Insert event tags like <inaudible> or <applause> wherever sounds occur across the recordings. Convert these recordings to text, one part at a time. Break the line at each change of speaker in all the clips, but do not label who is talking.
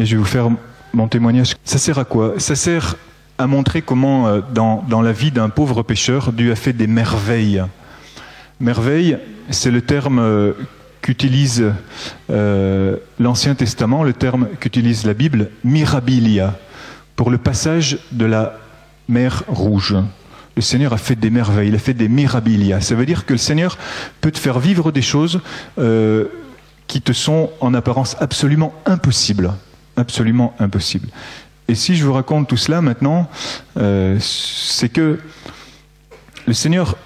et je vais vous faire mon témoignage. Ça sert à quoi? Ça sert à montrer comment, euh, dans, dans la vie d'un pauvre pécheur, Dieu a fait des merveilles. Merveille, c'est le terme euh, qu'utilise euh, l'Ancien Testament, le terme qu'utilise la Bible, mirabilia, pour le passage de la mer Rouge. Le Seigneur a fait des merveilles, il a fait des mirabilia. Ça veut dire que le Seigneur peut te faire vivre des choses qui te sont en apparence absolument impossibles. Absolument impossibles. Et si je vous raconte tout cela maintenant, euh, c'est que le Seigneur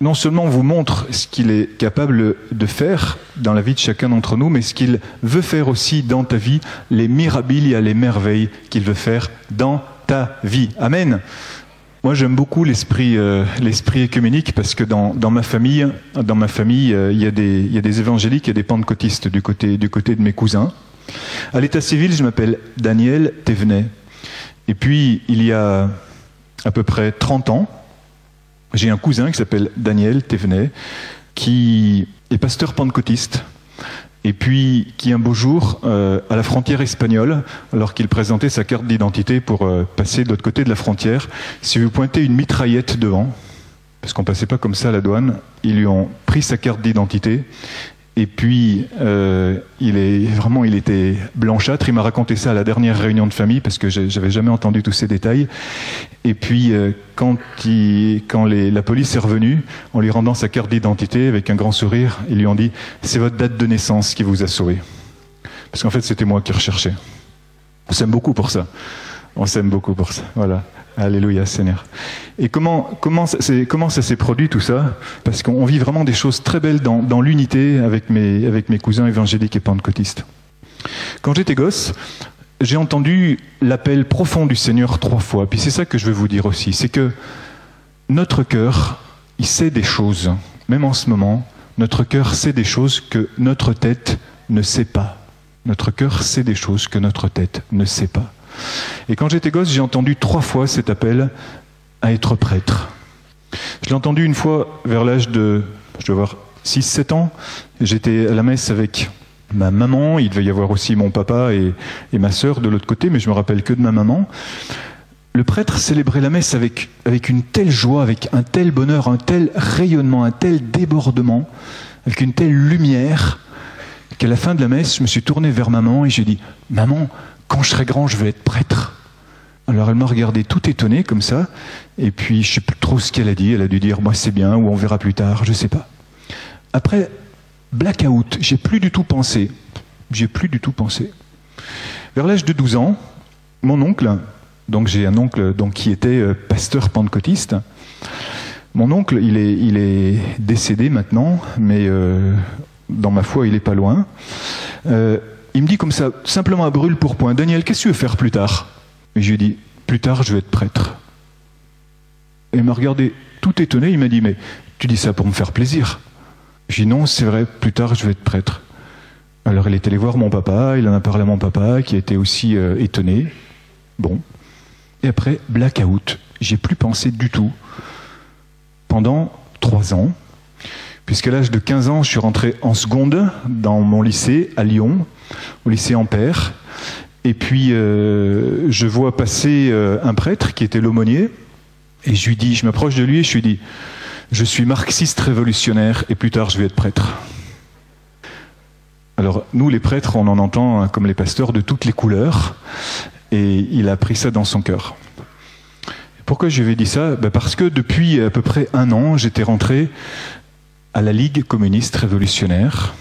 non seulement vous montre ce qu'il est capable de faire dans la vie de chacun d'entre nous, mais ce qu'il veut faire aussi dans ta vie, les mirabilia, les merveilles qu'il veut faire dans ta vie. Amen. Moi, j'aime beaucoup l'esprit euh, écuménique parce que dans, dans ma famille, dans ma famille, euh, il, y a des, il y a des évangéliques et des pentecôtistes du côté du côté de mes cousins. À l'état civil, je m'appelle Daniel Thévenet. Et puis, il y a à peu près 30 ans, j'ai un cousin qui s'appelle Daniel Thévenet, qui est pasteur pentecôtiste, et puis qui un beau jour, euh, à la frontière espagnole, alors qu'il présentait sa carte d'identité pour euh, passer de l'autre côté de la frontière, si vous pointez une mitraillette devant, parce qu'on passait pas comme ça à la douane, ils lui ont pris sa carte d'identité et puis, euh, il est vraiment, il était blanchâtre. Il m'a raconté ça à la dernière réunion de famille parce que j'avais jamais entendu tous ces détails. Et puis, euh, quand, il, quand les, la police est revenue, en lui rendant sa carte d'identité avec un grand sourire, ils lui ont dit c'est votre date de naissance qui vous a sauvé. Parce qu'en fait, c'était moi qui recherchais. On s'aime beaucoup pour ça. On s'aime beaucoup pour ça. Voilà. Alléluia, Seigneur. Et comment, ça, s'est produit tout ça? Parce qu'on vit vraiment des choses très belles dans, dans l'unité avec mes, avec mes cousins évangéliques et pentecôtistes. Quand j'étais gosse, j'ai entendu l'appel profond du Seigneur trois fois. Puis c'est ça que je veux vous dire aussi, c'est que notre cœur, il sait des choses. Même en ce moment, notre cœur sait des choses que notre tête ne sait pas. Notre cœur sait des choses que notre tête ne sait pas. Et quand j'étais gosse, j'ai entendu trois fois cet appel à être prêtre. Je l'ai entendu une fois vers l'âge de, je dois avoir 6-7 ans. J'étais à la messe avec ma maman, il devait y avoir aussi mon papa et, et ma sœur de l'autre côté, mais je me rappelle que de ma maman. Le prêtre célébrait la messe avec, avec une telle joie, avec un tel bonheur, un tel rayonnement, un tel débordement, avec une telle lumière, qu'à la fin de la messe, je me suis tourné vers maman et j'ai dit, maman, quand je serai grand, je vais être prêtre. Alors elle m'a regardé tout étonné comme ça, et puis je sais plus trop ce qu'elle a dit. Elle a dû dire moi c'est bien ou on verra plus tard, je sais pas. Après blackout, j'ai plus du tout pensé. J'ai plus du tout pensé. Vers l'âge de 12 ans, mon oncle, donc j'ai un oncle donc qui était euh, pasteur pentecôtiste. Mon oncle, il est, il est décédé maintenant, mais euh, dans ma foi, il est pas loin. Euh, il me dit comme ça, simplement à brûle pour point, Daniel, qu'est-ce que tu veux faire plus tard? Et je lui ai dit, plus tard, je vais être prêtre. Et il m'a regardé tout étonné, il m'a dit, mais tu dis ça pour me faire plaisir J'ai dit, non, c'est vrai, plus tard, je vais être prêtre. Alors il est allé voir mon papa, il en a parlé à mon papa, qui était aussi euh, étonné. Bon. Et après, blackout. J'ai plus pensé du tout. Pendant trois ans, puisqu'à l'âge de 15 ans, je suis rentré en seconde dans mon lycée à Lyon, au lycée Ampère. Et puis, euh, je vois passer euh, un prêtre qui était l'aumônier, et je lui dis, je m'approche de lui et je lui dis, je suis marxiste révolutionnaire et plus tard je vais être prêtre. Alors, nous, les prêtres, on en entend, hein, comme les pasteurs, de toutes les couleurs, et il a pris ça dans son cœur. Pourquoi je lui ai dit ça? Ben Parce que depuis à peu près un an, j'étais rentré à la Ligue communiste révolutionnaire.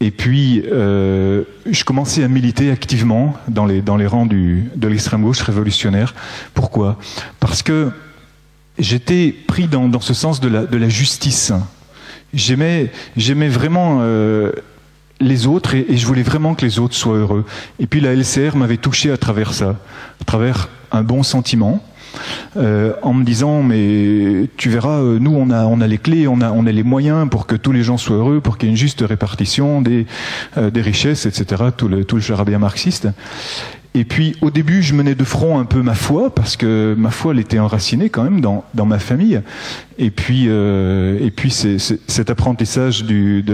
Et puis, euh, je commençais à militer activement dans les, dans les rangs du, de l'extrême gauche révolutionnaire. Pourquoi? Parce que j'étais pris dans, dans ce sens de la, de la justice. J'aimais, vraiment euh, les autres et, et, je voulais vraiment que les autres soient heureux. Et puis la LCR m'avait touché à travers ça, à travers un bon sentiment, euh, en me disant mais tu verras, euh, nous on a on a les clés, on a on a les moyens pour que tous les gens soient heureux, pour qu'il y ait une juste répartition des euh, des richesses, etc. Tout le tout le charabia marxiste. Et puis au début, je menais de front un peu ma foi, parce que ma foi, elle était enracinée quand même dans, ma famille. Et puis, euh, et puis cet apprentissage du,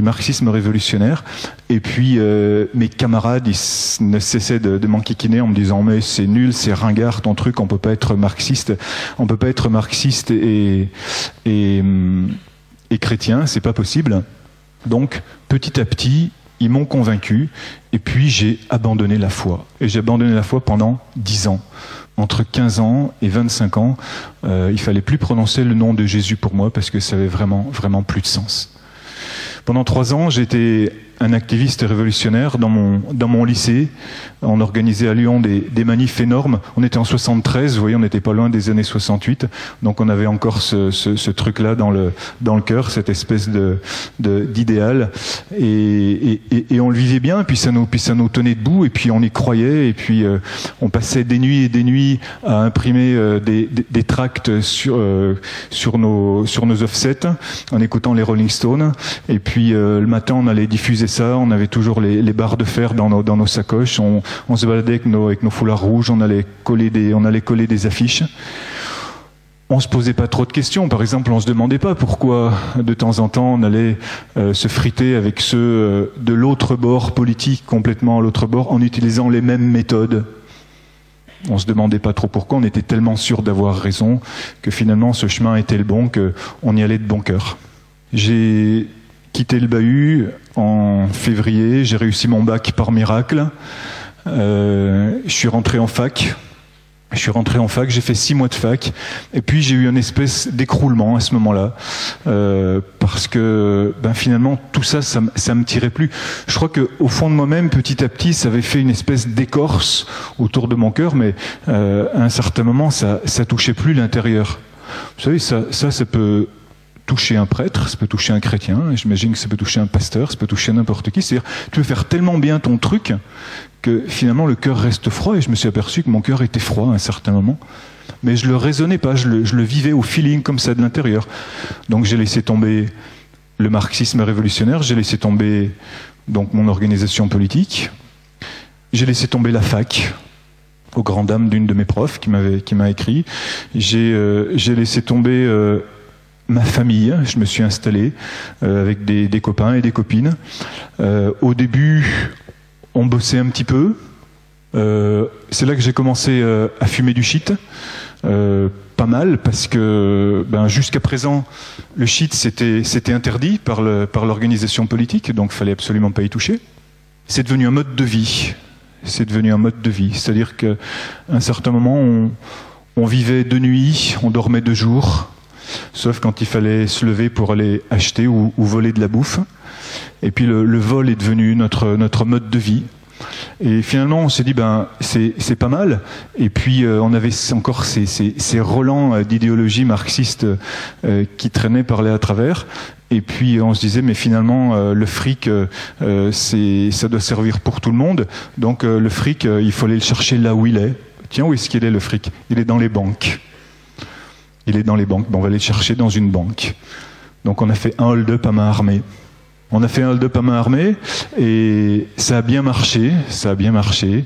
marxisme révolutionnaire. Et puis euh, mes camarades, ils ne cessaient de, de m'enquiquiner en me disant mais c'est nul, c'est ringard ton truc, on peut pas être marxiste, on peut pas être marxiste et, et chrétien, c'est pas possible. Donc petit à petit, ils m'ont convaincu, et puis j'ai abandonné la foi. Et j'ai abandonné la foi pendant dix ans. Entre 15 ans et 25 ans, euh, il fallait plus prononcer le nom de Jésus pour moi parce que ça avait vraiment, vraiment plus de sens. Pendant trois ans, j'étais un activiste révolutionnaire dans mon, dans mon lycée. On organisait à Lyon des, des manifs énormes. On était en 73, vous voyez, on n'était pas loin des années 68. Donc on avait encore ce, ce, truc-là dans le, dans le cœur, cette espèce de, d'idéal. Et, et, on le vivait bien, puis ça, nous, puis ça nous tenait debout, et puis on y croyait, et puis euh, on passait des nuits et des nuits à imprimer euh, des, des, tracts sur, euh, sur, nos, sur nos offsets, en écoutant les Rolling Stones. Et puis le matin, on allait diffuser ça, on avait toujours les, barres de fer dans nos, sacoches, on, on, se baladait avec nos, foulards rouges, on allait coller des, on affiches. On se posait pas trop de questions. Par exemple, on se demandait pas pourquoi de temps en temps on allait euh, se friter avec ceux euh, de l'autre bord politique, complètement à l'autre bord, en utilisant les mêmes méthodes. On se demandait pas trop pourquoi. On était tellement sûr d'avoir raison que finalement ce chemin était le bon, qu'on y allait de bon cœur. J'ai quitté le bahut en février, j'ai réussi mon bac par miracle. Euh, je suis rentré en fac. Je suis rentré en fac, j'ai fait six mois de fac, et puis j'ai eu une espèce d'écroulement à ce moment-là, euh, parce que ben, finalement tout ça, ça, ça me tirait plus. Je crois que au fond de moi-même, petit à petit, ça avait fait une espèce d'écorce autour de mon cœur, mais euh, à un certain moment, ça, ça touchait plus l'intérieur. Vous savez, ça, ça, ça peut toucher un prêtre, ça peut toucher un chrétien, j'imagine que ça peut toucher un pasteur, ça peut toucher n'importe qui. C'est-à-dire, tu veux faire tellement bien ton truc que finalement le cœur reste froid et je me suis aperçu que mon cœur était froid à un certain moment. Mais je le raisonnais pas, je le, vivais au feeling comme ça de l'intérieur. Donc j'ai laissé tomber le marxisme révolutionnaire, j'ai laissé tomber donc mon organisation politique, j'ai laissé tomber la fac, aux grandes dames d'une de mes profs qui m'avait qui m'a écrit. J'ai euh, laissé tomber euh, ma famille. Je me suis installé euh, avec des, des, copains et des copines. Euh, au début, on bossait un petit peu. Euh, c'est là que j'ai commencé euh, à fumer du shit. Euh, pas mal parce que ben, jusqu'à présent le shit c'était interdit par le par l'organisation politique donc fallait absolument pas y toucher. C'est devenu un mode de vie. C'est devenu un mode de vie, c'est-à-dire qu'à un certain moment on, on vivait de nuit, on dormait de jour, sauf quand il fallait se lever pour aller acheter ou, voler de la bouffe. Et puis le, vol est devenu notre, notre mode de vie. Et finalement, on s'est dit, ben, c'est pas mal. Et puis, euh, on avait encore ces, ces, ces relents d'idéologie marxiste euh, qui traînaient par là à travers. Et puis, on se disait, mais finalement, euh, le fric, ça doit servir pour tout le monde. Donc, le fric, il faut aller le chercher là où il est. Tiens, où est-ce qu'il est, le fric? Il est dans les banques. Il est dans les banques. Ben, on va aller le chercher dans une banque. Donc, on a fait un hold-up à main armée. On a fait un hold-up à main armée et ça a bien marché, ça a bien marché.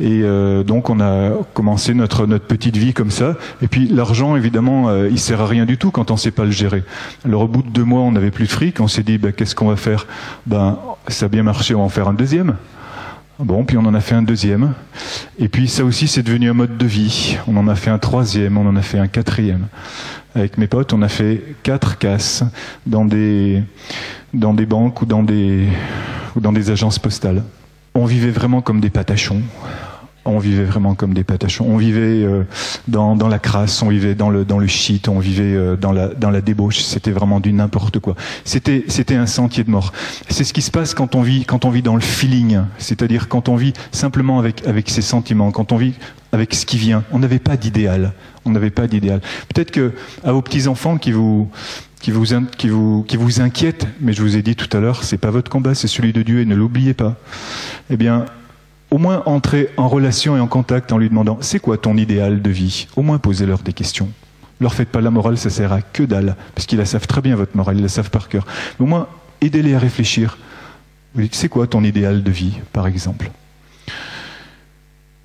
Et euh, donc on a commencé notre notre petite vie comme ça. Et puis l'argent, évidemment, euh, il sert à rien du tout quand on sait pas le gérer. Alors au bout de deux mois, on n'avait plus de fric. On s'est dit, ben, qu'est-ce qu'on va faire? Ben ça a bien marché, on va en faire un deuxième. Bon, puis on en a fait un deuxième. Et puis ça aussi, c'est devenu un mode de vie. On en a fait un troisième, on en a fait un quatrième. Avec mes potes, on a fait quatre casses dans des banques ou dans des, ou dans des agences postales. On vivait vraiment comme des patachons. On vivait vraiment comme des patachons. On vivait euh, dans, dans la crasse, on vivait dans le, dans le shit, on vivait euh, dans, la, dans la débauche. C'était vraiment du n'importe quoi. C'était, c'était un sentier de mort. C'est ce qui se passe quand on vit, quand on vit dans le feeling. C'est-à-dire quand on vit simplement avec, avec ses sentiments, quand on vit avec ce qui vient. On n'avait pas d'idéal. On n'avait pas d'idéal. Peut-être que à vos petits enfants qui vous qui vous, qui vous, qui vous mais je vous ai dit tout à l'heure, c'est pas votre combat, c'est celui de Dieu et ne l'oubliez pas. Eh bien, au moins entrez en relation et en contact en lui demandant c'est quoi ton idéal de vie? Au moins posez-leur des questions. Leur faites pas la morale, ça sert à que dalle, parce qu'ils la savent très bien votre morale, ils la savent par cœur. Au moins aidez-les à réfléchir. C'est quoi ton idéal de vie, par exemple?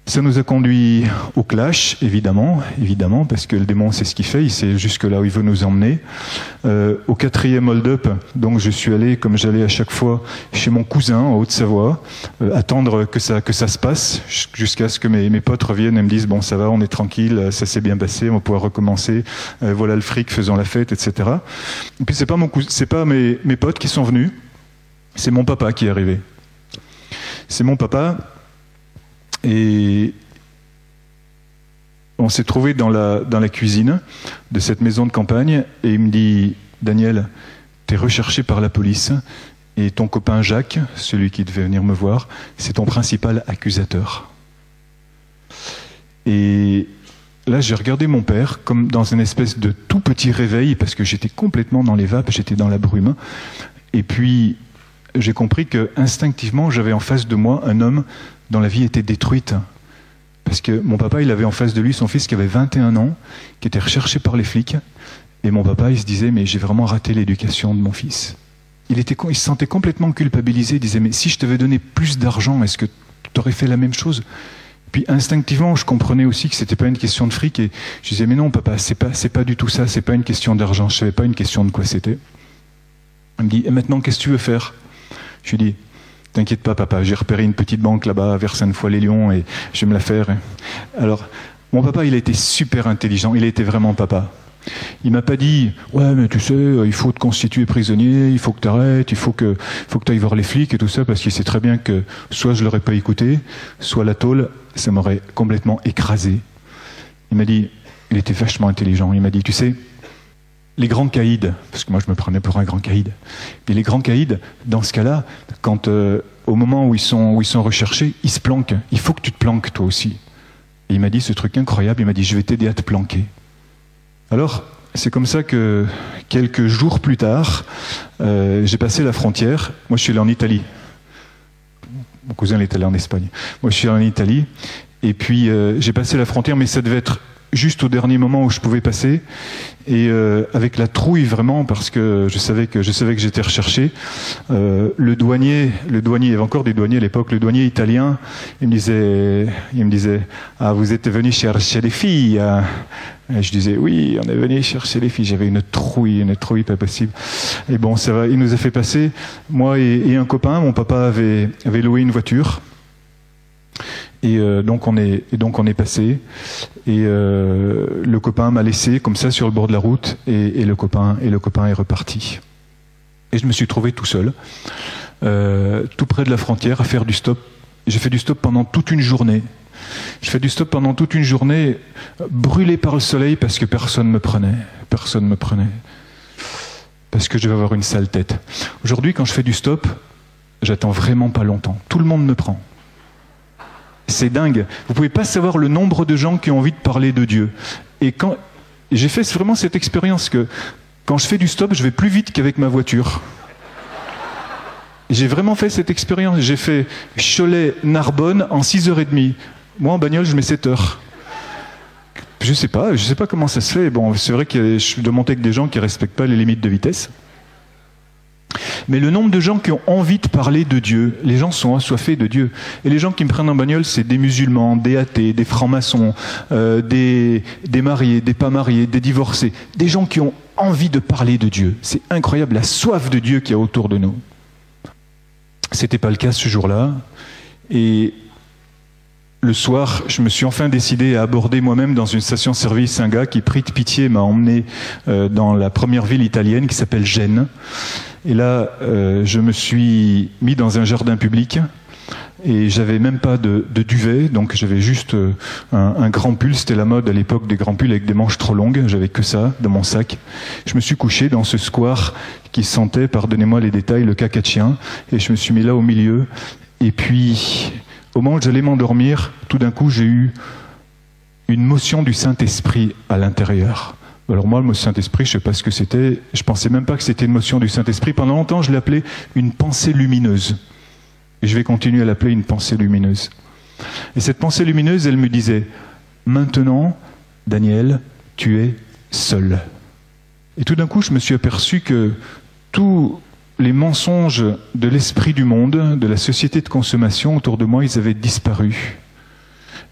Ça nous a conduit au clash, évidemment, évidemment, parce que le démon sait ce qu'il fait, il sait jusque là où il veut nous emmener. Euh, au quatrième hold-up, donc je suis allé, comme j'allais à chaque fois, chez mon cousin en Haute-Savoie, euh, attendre que ça que ça se passe, jusqu'à ce que mes, mes potes reviennent et me disent bon ça va, on est tranquille, ça s'est bien passé, on va pouvoir recommencer. Euh, voilà le fric, faisant la fête, etc. Et puis c'est pas mon c'est pas mes, mes potes qui sont venus, c'est mon papa qui est arrivé. C'est mon papa et on s'est trouvé dans la, cuisine de cette maison de campagne et il me dit Daniel, tu es recherché par la police et ton copain Jacques, celui qui devait venir me voir, c'est ton principal accusateur. Et là, j'ai regardé mon père comme dans une espèce de tout petit réveil parce que j'étais complètement dans les vapes, j'étais dans la brume. Et puis, j'ai compris que instinctivement, j'avais en face de moi un homme dont la vie était détruite. Parce que mon papa, il avait en face de lui son fils qui avait 21 ans, qui était recherché par les flics. Et mon papa, il se disait, mais j'ai vraiment raté l'éducation de mon fils. Il, était, il se sentait complètement culpabilisé. Il disait, mais si je t'avais donné plus d'argent, est-ce que tu aurais fait la même chose? Puis instinctivement, je comprenais aussi que c'était pas une question de fric et je disais mais non papa, c'est pas pas du tout ça, c'est pas une question d'argent, je savais pas une question de quoi c'était. Il me dit et maintenant qu'est-ce que tu veux faire? Je lui dis T'inquiète pas, papa, j'ai repéré une petite banque là-bas vers Sainte-Foy-les-Lyons et je vais me la faire. Alors, mon papa, il a été super intelligent, il a été vraiment papa. Il m'a pas dit ouais mais tu sais il faut te constituer prisonnier, il faut que tu arrêtes, il faut que faut que tu ailles voir les flics et tout ça parce qu'il sait très bien que soit je l'aurais pas écouté, soit la tôle ça m'aurait complètement écrasé. Il m'a dit il était vachement intelligent, il m'a dit tu sais les grands caïds, parce que moi je me prenais pour un grand caïd, mais les grands caïds, dans ce cas-là, quand euh, au moment où ils, sont, recherchés, ils se planquent. Il faut que tu te planques toi aussi. Et il m'a dit ce truc incroyable, il m'a dit je vais t'aider à te planquer. Alors, c'est comme ça que quelques jours plus tard, euh, j'ai passé la frontière. Moi je suis allé en Italie. Mon cousin est allé en Espagne. Moi je suis allé en Italie. Et puis euh, j'ai passé la frontière, mais ça devait être juste au dernier moment où je pouvais passer. Et euh, avec la trouille vraiment parce que je savais que je savais que j'étais recherché. Euh, le douanier le douanier il y avait encore des douaniers à l'époque. Le douanier italien il me disait il me disait ah vous êtes venu chercher les filles hein? et je disais oui on est venu chercher les filles j'avais une trouille une trouille pas possible. Et bon ça va il nous a fait passer. Moi et, et un copain mon papa avait avait loué une voiture et euh, donc on est et donc on est passé et euh, le copain m'a laissé comme ça sur le bord de la route et, et, le copain et le copain est reparti. Et je me suis trouvé tout seul, euh, tout près de la frontière, à faire du stop. J'ai fait du stop pendant toute une journée. Je fais du stop pendant toute une journée, brûlé par le soleil parce que personne me prenait. Personne me prenait. Parce que je vais avoir une sale tête. Aujourd'hui, quand je fais du stop, j'attends vraiment pas longtemps. Tout le monde me prend. C'est dingue. Vous pouvez pas savoir le nombre de gens qui ont envie de parler de Dieu. Et quand j'ai fait vraiment cette expérience que quand je fais du stop, je vais plus vite qu'avec ma voiture. J'ai vraiment fait cette expérience. J'ai fait Cholet-Narbonne en 6h30. Moi, en bagnole, je mets 7 heures. Je sais pas, je sais pas comment ça se fait. Bon, c'est vrai que je dois monter avec des gens qui respectent pas les limites de vitesse. Mais le nombre de gens qui ont envie de parler de Dieu, les gens sont assoiffés de Dieu. Et les gens qui me prennent en bagnole, c'est des musulmans, des athées, des francs-maçons, euh, des, mariés, des pas mariés, des divorcés. Des gens qui ont envie de parler de Dieu. C'est incroyable la soif de Dieu qu'il y a autour de nous. C'était pas le cas ce jour-là. Et le soir, je me suis enfin décidé à aborder moi-même dans une station-service un gars qui, pris de pitié, m'a emmené euh, dans la première ville italienne qui s'appelle Gênes. Et là, euh, je me suis mis dans un jardin public et j'avais même pas de, duvet, donc j'avais juste euh, un, un, grand pull. C'était la mode à l'époque des grands pulls avec des manches trop longues. J'avais que ça dans mon sac. Je me suis couché dans ce square qui sentait, pardonnez-moi les détails, le caca de chien, et je me suis mis là au milieu. Et puis, au moment où j'allais m'endormir, tout d'un coup, j'ai eu une motion du Saint-Esprit à l'intérieur. Alors moi, le Saint-Esprit, je ne sais pas ce que c'était. Je pensais même pas que c'était une motion du Saint-Esprit. Pendant longtemps, je l'appelais une pensée lumineuse. Et je vais continuer à l'appeler une pensée lumineuse. Et cette pensée lumineuse, elle me disait, maintenant, Daniel, tu es seul. Et tout d'un coup, je me suis aperçu que tous les mensonges de l'esprit du monde, de la société de consommation autour de moi, ils avaient disparu.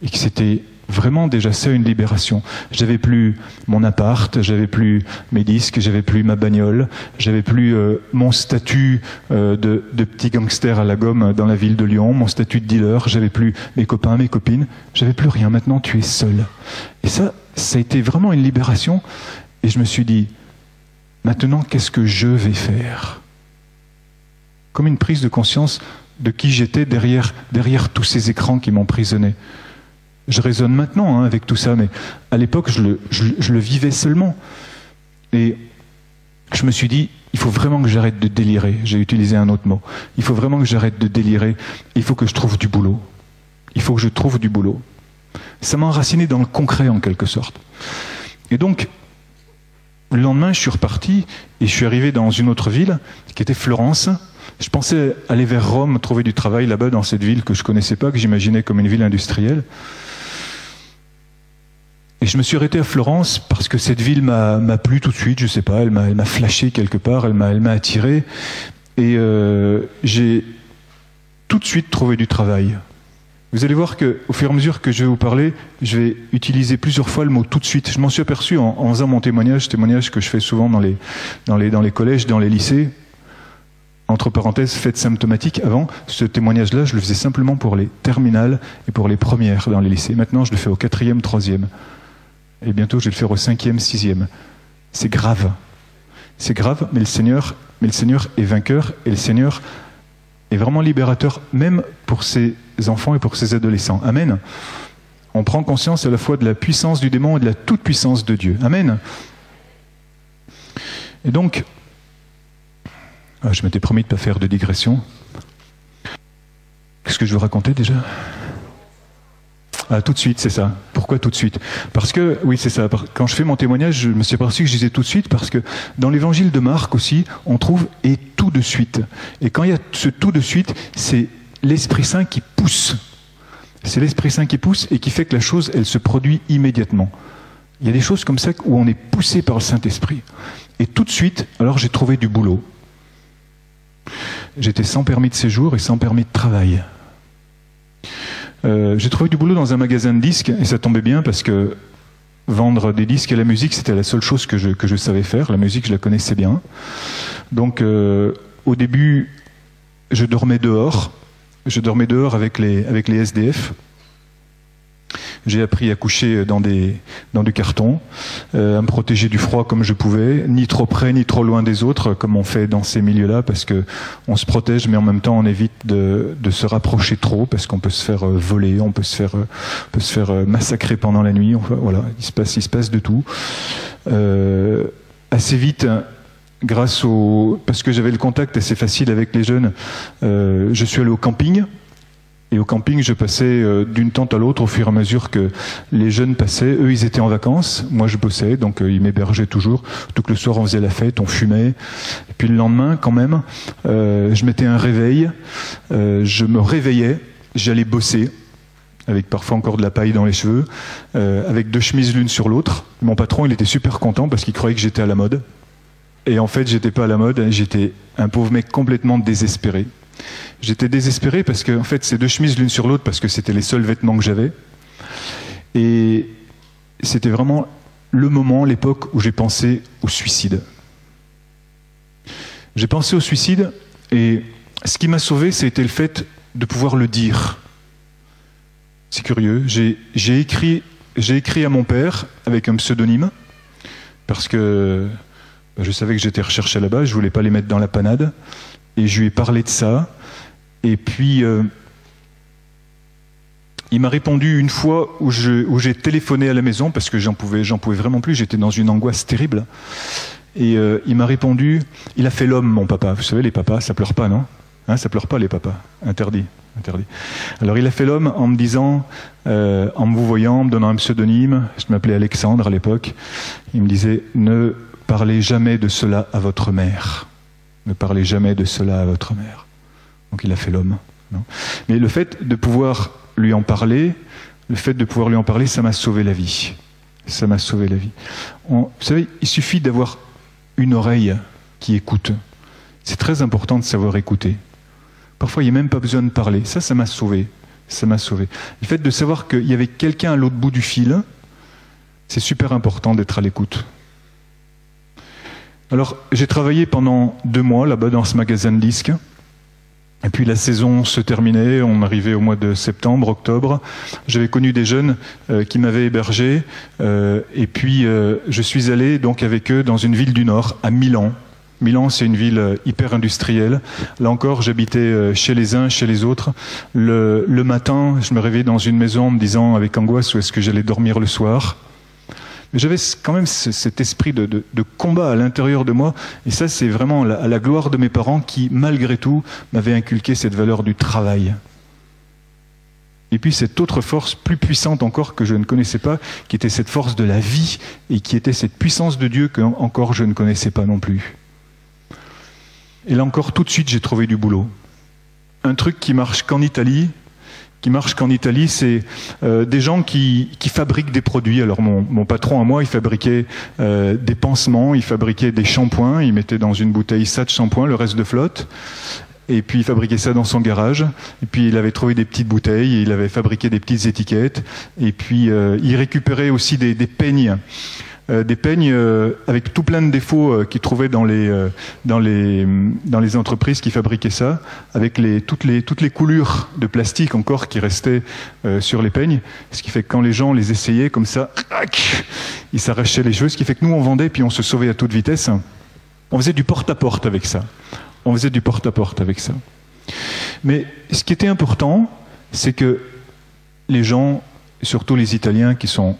et que c'était vraiment déjà ça une libération. J'avais plus mon appart, j'avais plus mes disques, j'avais plus ma bagnole, j'avais plus euh, mon statut euh, de, de, petit gangster à la gomme dans la ville de Lyon, mon statut de dealer, j'avais plus mes copains, mes copines, j'avais plus rien. Maintenant, tu es seul. Et ça, ça a été vraiment une libération. Et je me suis dit, maintenant, qu'est-ce que je vais faire? Comme une prise de conscience de qui j'étais derrière, derrière tous ces écrans qui m'emprisonnaient. Je raisonne maintenant hein, avec tout ça, mais à l'époque, je le, je, le, vivais seulement. Et je me suis dit, il faut vraiment que j'arrête de délirer. J'ai utilisé un autre mot. Il faut vraiment que j'arrête de délirer. Il faut que je trouve du boulot. Il faut que je trouve du boulot. Ça m'a enraciné dans le concret, en quelque sorte. Et donc, le lendemain, je suis reparti et je suis arrivé dans une autre ville, qui était Florence. Je pensais aller vers Rome, trouver du travail là-bas, dans cette ville que je connaissais pas, que j'imaginais comme une ville industrielle. Et je me suis arrêté à Florence parce que cette ville m'a plu tout de suite, je sais pas, elle m'a flashé quelque part, elle m'a attiré. Et euh, j'ai tout de suite trouvé du travail. Vous allez voir qu'au fur et à mesure que je vais vous parler, je vais utiliser plusieurs fois le mot tout de suite. Je m'en suis aperçu en, faisant mon témoignage, témoignage que je fais souvent dans les, dans les, collèges, dans les lycées. Entre parenthèses, fait symptomatique. Avant, ce témoignage-là, je le faisais simplement pour les terminales et pour les premières dans les lycées. Maintenant, je le fais au quatrième, troisième et bientôt je vais le faire au cinquième, sixième. C'est grave. C'est grave, mais le Seigneur, mais le Seigneur est vainqueur et le Seigneur est vraiment libérateur, même pour ses enfants et pour ses adolescents. Amen. On prend conscience à la fois de la puissance du démon et de la toute-puissance de Dieu. Amen. Et donc, ah, je m'étais promis de ne pas faire de digression. Qu'est-ce que je veux raconter déjà? Ah, tout de suite, c'est ça. Pourquoi tout de suite? Parce que, oui, c'est ça. Quand je fais mon témoignage, je me suis aperçu que je disais tout de suite parce que dans l'évangile de Marc aussi, on trouve et tout de suite. Et quand il y a ce tout de suite, c'est l'Esprit Saint qui pousse. C'est l'Esprit Saint qui pousse et qui fait que la chose, elle se produit immédiatement. Il y a des choses comme ça où on est poussé par le Saint-Esprit. Et tout de suite, alors j'ai trouvé du boulot. J'étais sans permis de séjour et sans permis de travail. Euh, j'ai trouvé du boulot dans un magasin de disques et ça tombait bien parce que vendre des disques et la musique, c'était la seule chose que je, savais faire. La musique, je la connaissais bien. Donc, euh, au début, je dormais dehors. Je dormais dehors avec les, avec les SDF. J'ai appris à coucher dans, du carton, euh, à me protéger du froid comme je pouvais, ni trop près ni trop loin des autres, comme on fait dans ces milieux-là, parce que on se protège, mais en même temps on évite de, se rapprocher trop, parce qu'on peut se faire euh, voler, on peut se faire, euh, se faire massacrer pendant la nuit. Voilà, il se passe, de tout. Assez vite, grâce au, parce que j'avais le contact assez facile avec les jeunes, je suis allé au camping. Et au camping, je passais euh, d'une tente à l'autre au fur et à mesure que les jeunes passaient. Eux, ils étaient en vacances. Moi, je bossais, donc euh, ils m'hébergeaient toujours. Tout le soir, on faisait la fête, on fumait. Et puis le lendemain, quand même, euh, je mettais un réveil. je me réveillais, j'allais bosser avec parfois encore de la paille dans les cheveux, avec deux chemises l'une sur l'autre. Mon patron, il était super content parce qu'il croyait que j'étais à la mode. Et en fait, j'étais pas à la mode. J'étais un pauvre mec complètement désespéré. J'étais désespéré parce que, en fait, ces deux chemises l'une sur l'autre parce que c'était les seuls vêtements que j'avais. Et c'était vraiment le moment, l'époque où j'ai pensé au suicide. J'ai pensé au suicide et ce qui m'a sauvé, c'était le fait de pouvoir le dire. C'est curieux. J'ai écrit, écrit à mon père avec un pseudonyme parce que je savais que j'étais recherché là-bas, je voulais pas les mettre dans la panade. Et je lui ai parlé de ça. Et puis, euh, il m'a répondu une fois où, j'ai téléphoné à la maison parce que j'en pouvais, vraiment plus. J'étais dans une angoisse terrible. Et euh, il m'a répondu, il a fait l'homme, mon papa. Vous savez, les papas, ça pleure pas, non? Hein, Ça pleure pas, les papas. Interdit. Interdit. Alors il a fait l'homme en me disant, euh, en me vous voyant, en me donnant un pseudonyme, je m'appelais Alexandre à l'époque, il me disait, ne parlez jamais de cela à votre mère. Ne parlez jamais de cela à votre mère. Donc il a fait l'homme. Mais le fait de pouvoir lui en parler, le fait de pouvoir lui en parler, ça m'a sauvé la vie. Ça m'a sauvé la vie. vous savez, il suffit d'avoir une oreille qui écoute. C'est très important de savoir écouter. Parfois, il n'y a même pas besoin de parler. Ça, ça m'a sauvé. Ça m'a sauvé. Le fait de savoir qu'il y avait quelqu'un à l'autre bout du fil, c'est super important d'être à l'écoute. Alors, j'ai travaillé pendant deux mois là-bas dans ce magasin de disques. Et puis la saison se terminait, on arrivait au mois de septembre, octobre. J'avais connu des jeunes euh, qui m'avaient hébergé, euh, et puis euh, je suis allé donc avec eux dans une ville du Nord, à Milan. Milan, c'est une ville hyper industrielle. Là encore, j'habitais chez les uns, chez les autres. Le, le matin, je me réveillais dans une maison en me disant avec angoisse où est-ce que j'allais dormir le soir? J'avais quand même cet esprit de, combat à l'intérieur de moi. Et ça, c'est vraiment à la gloire de mes parents qui, malgré tout, m'avaient inculqué cette valeur du travail. Et puis cette autre force plus puissante encore que je ne connaissais pas, qui était cette force de la vie et qui était cette puissance de Dieu que encore je ne connaissais pas non plus. Et là encore, tout de suite, j'ai trouvé du boulot. Un truc qui marche qu'en Italie, qui marche qu'en Italie, c'est euh, des gens qui, qui, fabriquent des produits. Alors mon, mon, patron à moi, il fabriquait euh, des pansements, il fabriquait des shampoings, il mettait dans une bouteille ça de shampoing, le reste de flotte. Et puis il fabriquait ça dans son garage. Et puis il avait trouvé des petites bouteilles, il avait fabriqué des petites étiquettes. Et puis euh, il récupérait aussi des, des peignes des peignes euh, avec tout plein de défauts euh, qu'ils trouvaient dans les, dans, les, dans les entreprises qui fabriquaient ça, avec les, toutes, les, toutes les coulures de plastique encore qui restaient sur les peignes, ce qui fait que quand les gens les essayaient comme ça, ils s'arrachaient les cheveux, ce qui fait que nous on vendait puis on se sauvait à toute vitesse. On faisait du porte-à-porte avec ça. On faisait du porte-à-porte avec ça. Mais ce qui était important, c'est que les gens, surtout les Italiens qui sont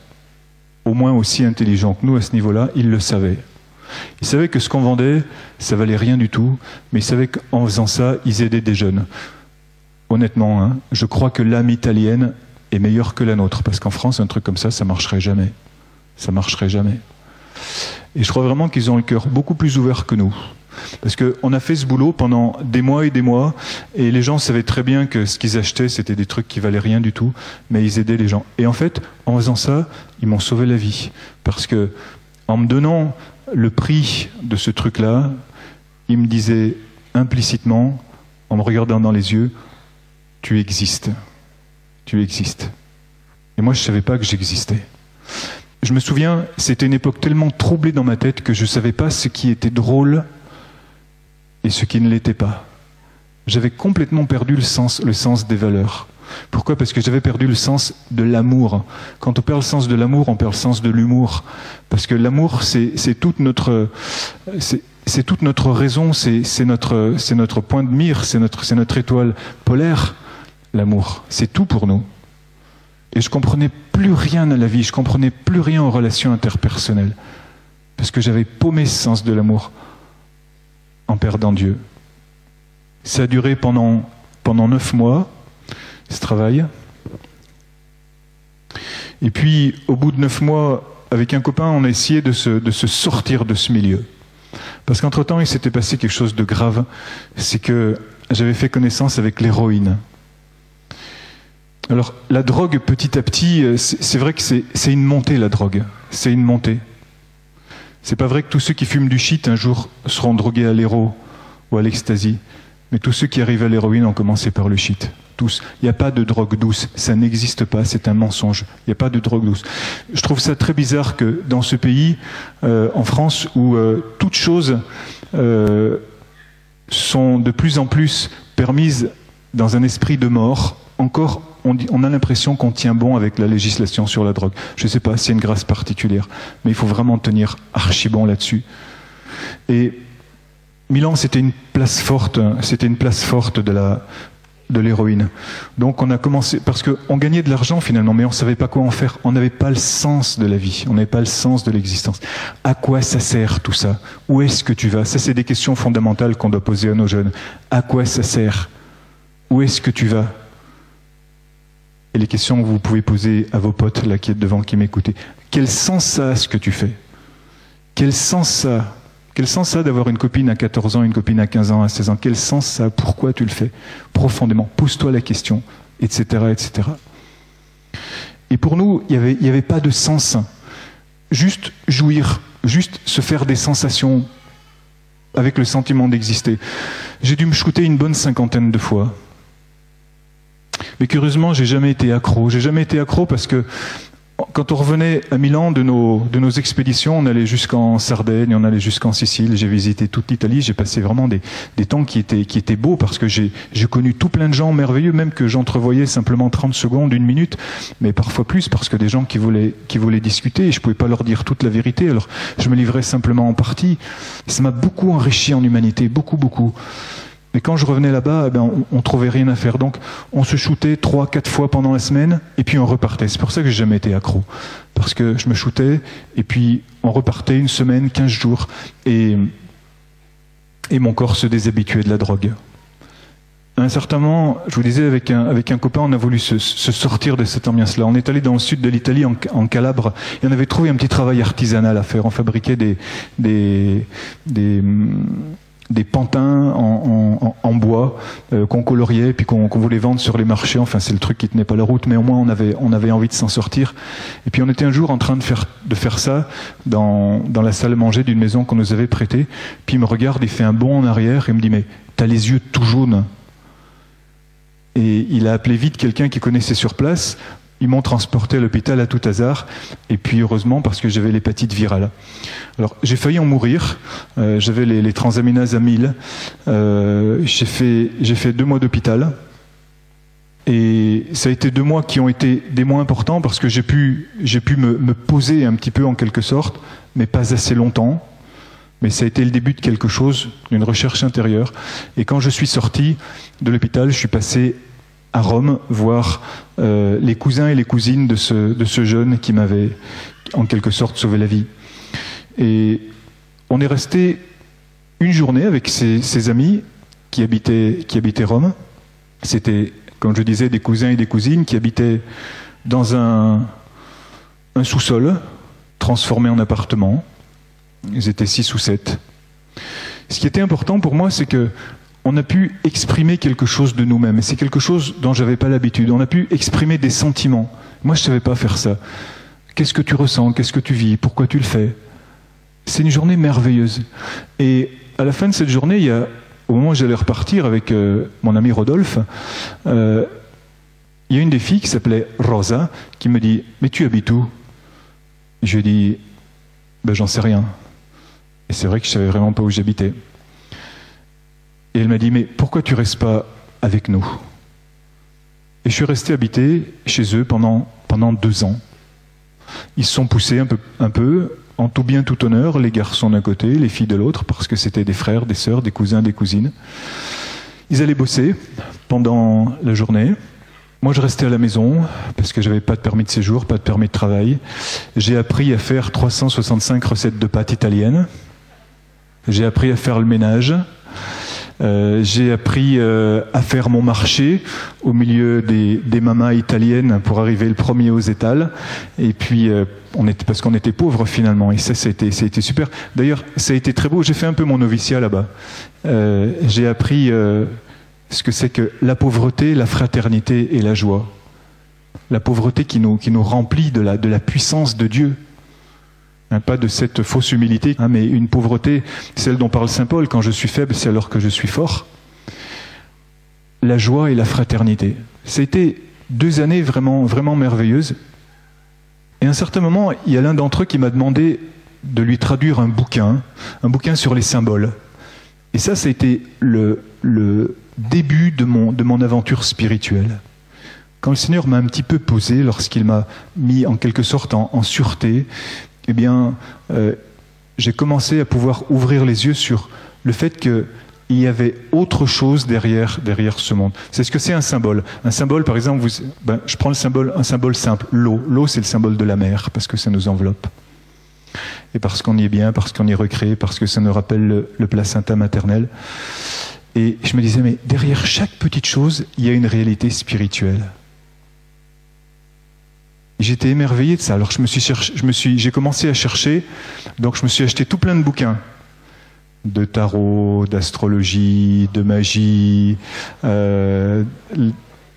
au moins aussi intelligents que nous à ce niveau-là, ils le savaient. Ils savaient que ce qu'on vendait, ça valait rien du tout, mais ils savaient qu'en faisant ça, ils aidaient des jeunes. Honnêtement, hein, je crois que l'âme italienne est meilleure que la nôtre, parce qu'en France, un truc comme ça, ça marcherait jamais. Ça marcherait jamais. Et je crois vraiment qu'ils ont le cœur beaucoup plus ouvert que nous. Parce qu'on a fait ce boulot pendant des mois et des mois, et les gens savaient très bien que ce qu'ils achetaient, c'était des trucs qui valaient rien du tout, mais ils aidaient les gens. Et en fait, en faisant ça, ils m'ont sauvé la vie. Parce que, en me donnant le prix de ce truc-là, ils me disaient implicitement, en me regardant dans les yeux, tu existes. Tu existes. Et moi, je ne savais pas que j'existais. Je me souviens, c'était une époque tellement troublée dans ma tête que je ne savais pas ce qui était drôle et ce qui ne l'était pas. J'avais complètement perdu le sens, le sens des valeurs. Pourquoi? Parce que j'avais perdu le sens de l'amour. Quand on perd le sens de l'amour, on perd le sens de l'humour. Parce que l'amour, c'est toute notre, c'est toute notre raison, c'est notre, notre point de mire, c'est notre, notre étoile polaire. L'amour, c'est tout pour nous. Et je comprenais plus rien à la vie, je comprenais plus rien aux relations interpersonnelles, parce que j'avais paumé ce sens de l'amour en perdant Dieu. Ça a duré pendant, pendant neuf mois, ce travail. Et puis, au bout de neuf mois, avec un copain, on a essayé de se, sortir de ce milieu. Parce qu'entre-temps, il s'était passé quelque chose de grave. C'est que j'avais fait connaissance avec l'héroïne. Alors, la drogue, petit à petit, euh, c'est vrai que c'est une montée, la drogue. C'est une montée. C'est pas vrai que tous ceux qui fument du shit un jour seront drogués à l'héro ou à l'ecstasy. Mais tous ceux qui arrivent à l'héroïne ont commencé par le shit. Tous. Il n'y a pas de drogue douce. Ça n'existe pas. C'est un mensonge. Il n'y a pas de drogue douce. Je trouve ça très bizarre que dans ce pays, euh, en France, où euh, toutes choses euh, sont de plus en plus permises dans un esprit de mort, encore on, a l'impression qu'on tient bon avec la législation sur la drogue. Je ne sais pas s'il y a une grâce particulière, mais il faut vraiment tenir archi bon là-dessus. Et Milan, c'était une place forte, c'était une place forte de la de l'héroïne. Donc on a commencé parce qu'on gagnait de l'argent finalement, mais on ne savait pas quoi en faire. On n'avait pas le sens de la vie, on n'avait pas le sens de l'existence. À quoi ça sert tout ça? Où est-ce que tu vas? Ça, c'est des questions fondamentales qu'on doit poser à nos jeunes. À quoi ça sert? Où est-ce que tu vas? Et les questions que vous pouvez poser à vos potes là qui êtes devant, qui m'écoutent. Quel sens ça a ce que tu fais? Quel sens ça Quel sens ça d'avoir une copine à 14 ans, une copine à 15 ans, à 16 ans? Quel sens ça Pourquoi tu le fais? Profondément. Pose-toi la question, etc., etc. Et pour nous, il n'y avait, avait pas de sens. Juste jouir, juste se faire des sensations avec le sentiment d'exister. J'ai dû me shooter une bonne cinquantaine de fois Mais curieusement, j'ai jamais été accro. J'ai jamais été accro parce que quand on revenait à Milan de nos, de nos expéditions, on allait jusqu'en Sardaigne, on allait jusqu'en Sicile, j'ai visité toute l'Italie, j'ai passé vraiment des, des, temps qui étaient, qui étaient beaux parce que j'ai connu tout plein de gens merveilleux, même que j'entrevoyais simplement 30 secondes, une minute, mais parfois plus parce que des gens qui voulaient, qui voulaient discuter et je pouvais pas leur dire toute la vérité, alors je me livrais simplement en partie. Ça m'a beaucoup enrichi en humanité, beaucoup, beaucoup. Mais quand je revenais là-bas, eh ben, on, ne trouvait rien à faire. Donc, on se shootait trois, quatre fois pendant la semaine, et puis on repartait. C'est pour ça que j'ai jamais été accro. Parce que je me shootais, et puis on repartait une semaine, quinze jours, et, et mon corps se déshabituait de la drogue. À un certain moment, je vous disais, avec un, avec un copain, on a voulu se, sortir de cette ambiance-là. On est allé dans le sud de l'Italie, en, Calabre, et on avait trouvé un petit travail artisanal à faire. On fabriquait des, des, des des pantins en, bois euh, qu'on coloriait puis qu'on voulait vendre sur les marchés. Enfin, c'est le truc qui tenait pas la route, mais au moins on avait envie de s'en sortir. Et puis on était un jour en train de faire ça dans dans la salle à manger d'une maison qu'on nous avait prêtée. Puis il me regarde, il fait un bond en arrière et me dit mais t'as les yeux tout jaunes. Et il a appelé vite quelqu'un qui connaissait sur place ils m'ont transporté à l'hôpital à tout hasard, et puis heureusement parce que j'avais l'hépatite virale. Alors j'ai failli en mourir, euh, j'avais les, transaminases à 1000, euh, j'ai fait, deux mois d'hôpital, et ça a été deux mois qui ont été des mois importants parce que j'ai pu, j'ai pu me, me poser un petit peu en quelque sorte, mais pas assez longtemps. Mais ça a été le début de quelque chose, d'une recherche intérieure. Et quand je suis sorti de l'hôpital, je suis passé à Rome voir euh, les cousins et les cousines de ce, de ce jeune qui m'avait en quelque sorte sauvé la vie. Et on est resté une journée avec ses, amis qui habitaient, qui habitaient Rome. C'était, comme je disais, des cousins et des cousines qui habitaient dans un, un sous-sol transformé en appartement. Ils étaient six ou sept. Ce qui était important pour moi, c'est que on a pu exprimer quelque chose de nous-mêmes. C'est quelque chose dont j'avais pas l'habitude. On a pu exprimer des sentiments. Moi, je savais pas faire ça. Qu'est-ce que tu ressens? Qu'est-ce que tu vis? Pourquoi tu le fais? C'est une journée merveilleuse. Et à la fin de cette journée, au moment où j'allais repartir avec euh, mon ami Rodolphe, euh, il y a une des filles qui s'appelait Rosa qui me dit Mais tu habites où Je lui dis ben, J'en sais rien. Et c'est vrai que je savais vraiment pas où j'habitais. Et elle m'a dit, mais pourquoi tu restes pas avec nous? Et je suis resté habité chez eux pendant, pendant deux ans. Ils se sont poussés un peu, un peu, en tout bien, tout honneur, les garçons d'un côté, les filles de l'autre, parce que c'était des frères, des sœurs, des cousins, des cousines. Ils allaient bosser pendant la journée. Moi, je restais à la maison parce que j'avais pas de permis de séjour, pas de permis de travail. J'ai appris à faire 365 recettes de pâtes italiennes. J'ai appris à faire le ménage. Euh, j'ai appris euh, à faire mon marché au milieu des, des, mamas italiennes pour arriver le premier aux étals. Et puis, euh, parce qu'on était pauvres finalement. Et ça, été, ça été super. D'ailleurs, ça a été très beau. J'ai fait un peu mon noviciat là-bas. j'ai appris ce que c'est que la pauvreté, la fraternité et la joie. La pauvreté qui nous, remplit de la puissance de Dieu. Hein, pas de cette fausse humilité, hein, mais une pauvreté, celle dont parle Saint Paul, quand je suis faible, c'est alors que je suis fort. La joie et la fraternité. Été deux années vraiment, vraiment merveilleuses. Et à un certain moment, il y a l'un d'entre eux qui m'a demandé de lui traduire un bouquin, un bouquin sur les symboles. Et ça, ça a été le, début de mon, de mon aventure spirituelle. Quand le Seigneur m'a un petit peu posé, lorsqu'il m'a mis en quelque sorte en sûreté, eh bien, euh, j'ai commencé à pouvoir ouvrir les yeux sur le fait qu'il y avait autre chose derrière, derrière ce monde. C'est ce que c'est un symbole. Un symbole, par exemple, ben, je prends le symbole, un symbole simple, l'eau. L'eau, c'est le symbole de la mer, parce que ça nous enveloppe. Et parce qu'on y est bien, parce qu'on y est recréé, parce que ça nous rappelle le, le placenta maternel. Et je me disais, mais derrière chaque petite chose, il y a une réalité spirituelle. J'étais émerveillé de ça. Alors je me suis je me suis, j'ai commencé à chercher. Donc je me suis acheté tout plein de bouquins de tarot, d'astrologie, de magie, euh,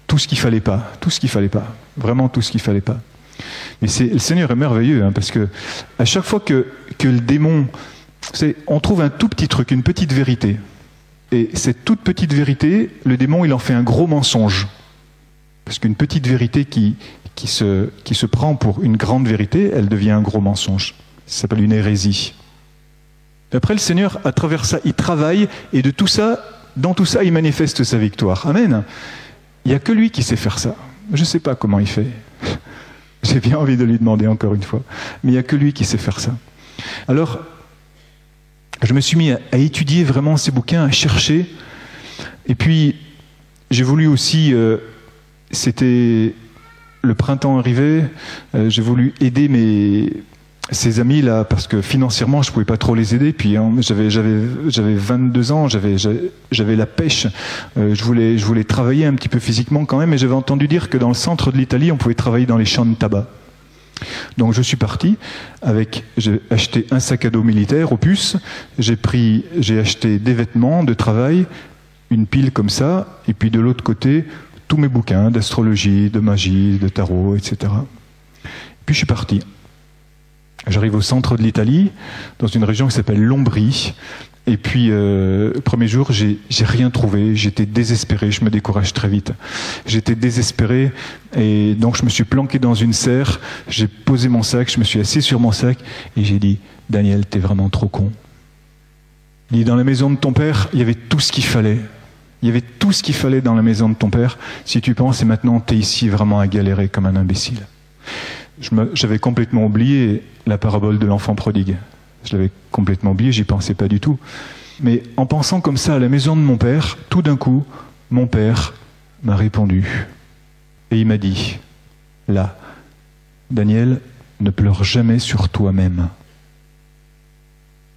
tout ce qu'il fallait pas, tout ce qu'il fallait pas, vraiment tout ce qu'il fallait pas. Mais le Seigneur est merveilleux hein, parce que à chaque fois que, que le démon, on trouve un tout petit truc, une petite vérité, et cette toute petite vérité, le démon il en fait un gros mensonge Parce qu'une petite vérité qui, qui, se, qui se prend pour une grande vérité, elle devient un gros mensonge. Ça s'appelle une hérésie. après, le Seigneur, à travers ça, il travaille, et de tout ça, dans tout ça, il manifeste sa victoire. Amen. Il n'y a que lui qui sait faire ça. Je ne sais pas comment il fait. <laughs> J'ai bien envie de lui demander encore une fois. Mais il n'y a que lui qui sait faire ça. Alors, je me suis mis à, étudier vraiment ces bouquins, à chercher. Et puis, j'ai voulu aussi, euh, c'était le printemps arrivé, euh, j'ai voulu aider mes, ces amis là parce que financièrement je pouvais pas trop les aider. Puis hein, j'avais j'avais j'avais 22 ans j'avais j'avais la pêche. Euh, je voulais je voulais travailler un petit peu physiquement quand même et j'avais entendu dire que dans le centre de l'Italie on pouvait travailler dans les champs de tabac. Donc je suis parti avec j'ai acheté un sac à dos militaire opus. J'ai pris j'ai acheté des vêtements de travail une pile comme ça et puis de l'autre côté tous mes bouquins d'astrologie de magie de tarot etc puis je suis parti J'arrive au centre de l'Italie, dans une région qui s'appelle l'Ombrie. Et puis, euh, premier jour, j'ai rien trouvé. J'étais désespéré. Je me décourage très vite. J'étais désespéré. Et donc, je me suis planqué dans une serre. J'ai posé mon sac. Je me suis assis sur mon sac. Et j'ai dit, Daniel, t'es vraiment trop con. Il dit, dans la maison de ton père, il y avait tout ce qu'il fallait. Il y avait tout ce qu'il fallait dans la maison de ton père. Si tu penses, et maintenant, t'es ici vraiment à galérer comme un imbécile j'avais complètement oublié la parabole de l'enfant prodigue. Je l'avais complètement oublié, j'y pensais pas du tout. Mais en pensant comme ça à la maison de mon père, tout d'un coup, mon père m'a répondu. Et il m'a dit, là, Daniel, ne pleure jamais sur toi-même.